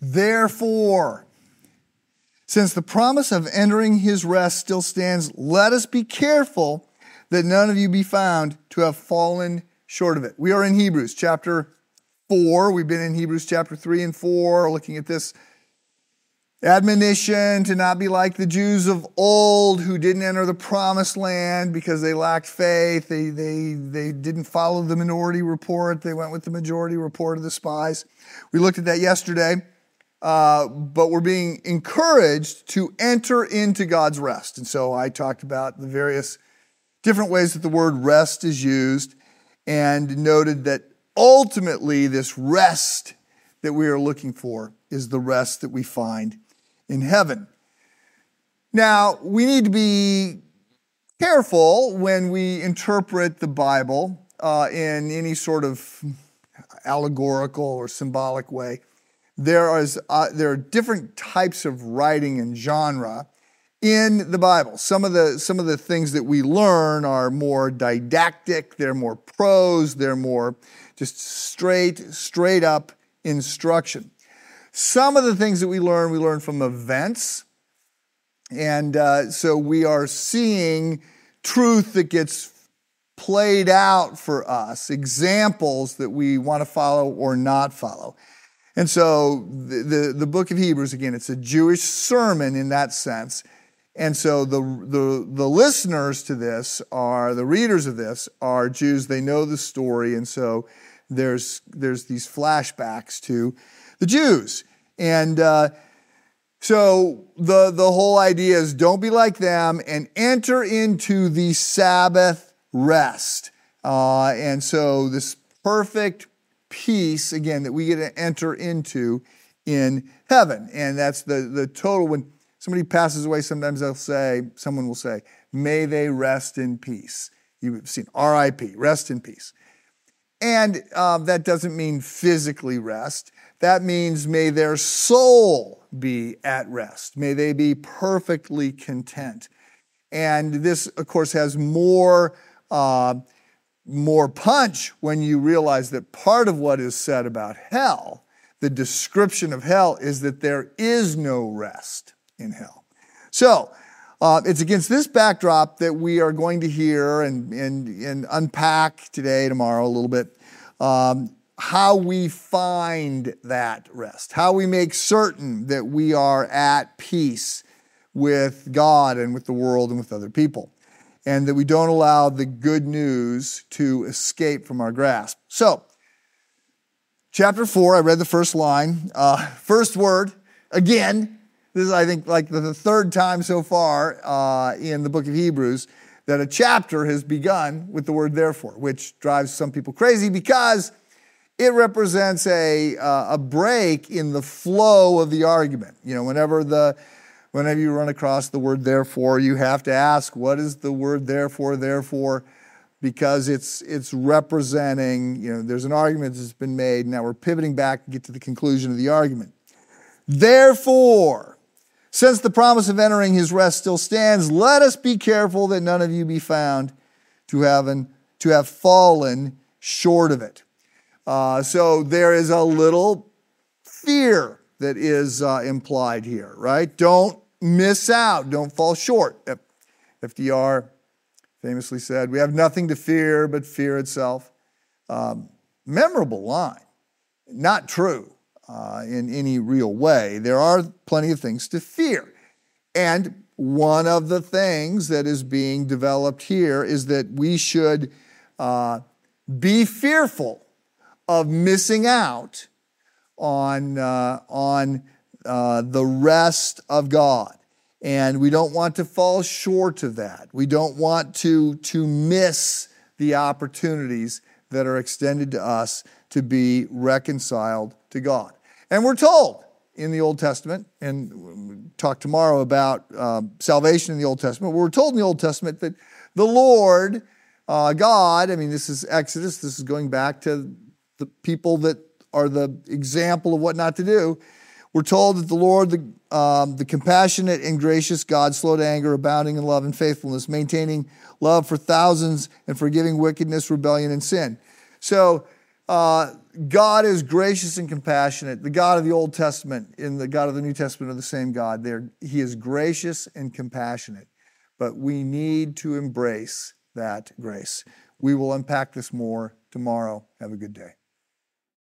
Therefore, since the promise of entering his rest still stands, let us be careful that none of you be found to have fallen short of it. We are in Hebrews chapter 4. We've been in Hebrews chapter 3 and 4, looking at this admonition to not be like the Jews of old who didn't enter the promised land because they lacked faith. They, they, they didn't follow the minority report, they went with the majority report of the spies. We looked at that yesterday. Uh, but we're being encouraged to enter into God's rest. And so I talked about the various different ways that the word rest is used and noted that ultimately this rest that we are looking for is the rest that we find in heaven. Now, we need to be careful when we interpret the Bible uh, in any sort of allegorical or symbolic way. There, is, uh, there are different types of writing and genre in the Bible. Some of the, some of the things that we learn are more didactic, they're more prose, they're more just straight, straight up instruction. Some of the things that we learn, we learn from events. And uh, so we are seeing truth that gets played out for us, examples that we want to follow or not follow. And so the, the, the, book of Hebrews, again, it's a Jewish sermon in that sense. And so the, the, the listeners to this are, the readers of this are Jews. They know the story. And so there's, there's these flashbacks to the Jews. And uh, so the, the whole idea is don't be like them and enter into the Sabbath rest. Uh, and so this perfect peace, again, that we get to enter into in heaven. And that's the, the total. When somebody passes away, sometimes they'll say, someone will say, may they rest in peace. You've seen RIP, rest in peace. And um, that doesn't mean physically rest. That means may their soul be at rest. May they be perfectly content. And this, of course, has more, uh, more punch when you realize that part of what is said about hell, the description of hell, is that there is no rest in hell. So, uh, it's against this backdrop that we are going to hear and, and, and unpack today, tomorrow, a little bit, um, how we find that rest, how we make certain that we are at peace with God and with the world and with other people, and that we don't allow the good news to escape from our grasp. So, chapter four, I read the first line, uh, first word, again. This is, I think, like the third time so far uh, in the book of Hebrews that a chapter has begun with the word therefore, which drives some people crazy because it represents a, uh, a break in the flow of the argument. You know, whenever the whenever you run across the word therefore, you have to ask, what is the word therefore, therefore? Because it's it's representing, you know, there's an argument that's been made. Now we're pivoting back to get to the conclusion of the argument. Therefore, since the promise of entering his rest still stands, let us be careful that none of you be found to have, an, to have fallen short of it. Uh, so there is a little fear that is uh, implied here, right? Don't miss out, don't fall short. FDR famously said, We have nothing to fear but fear itself. Um, memorable line, not true uh, in any real way. There are plenty of things to fear. And one of the things that is being developed here is that we should uh, be fearful of missing out on, uh, on uh, the rest of God. And we don't want to fall short of that. We don't want to, to miss the opportunities that are extended to us to be reconciled to God. And we're told in the Old Testament, and we'll talk tomorrow about um, salvation in the Old Testament, we're told in the Old Testament that the Lord, uh, God, I mean, this is Exodus, this is going back to the people that are the example of what not to do. We're told that the Lord, the, um, the compassionate and gracious God, slow to anger, abounding in love and faithfulness, maintaining love for thousands and forgiving wickedness, rebellion, and sin. So uh, God is gracious and compassionate. The God of the Old Testament and the God of the New Testament are the same God. They're, he is gracious and compassionate, but we need to embrace that grace. We will unpack this more tomorrow. Have a good day.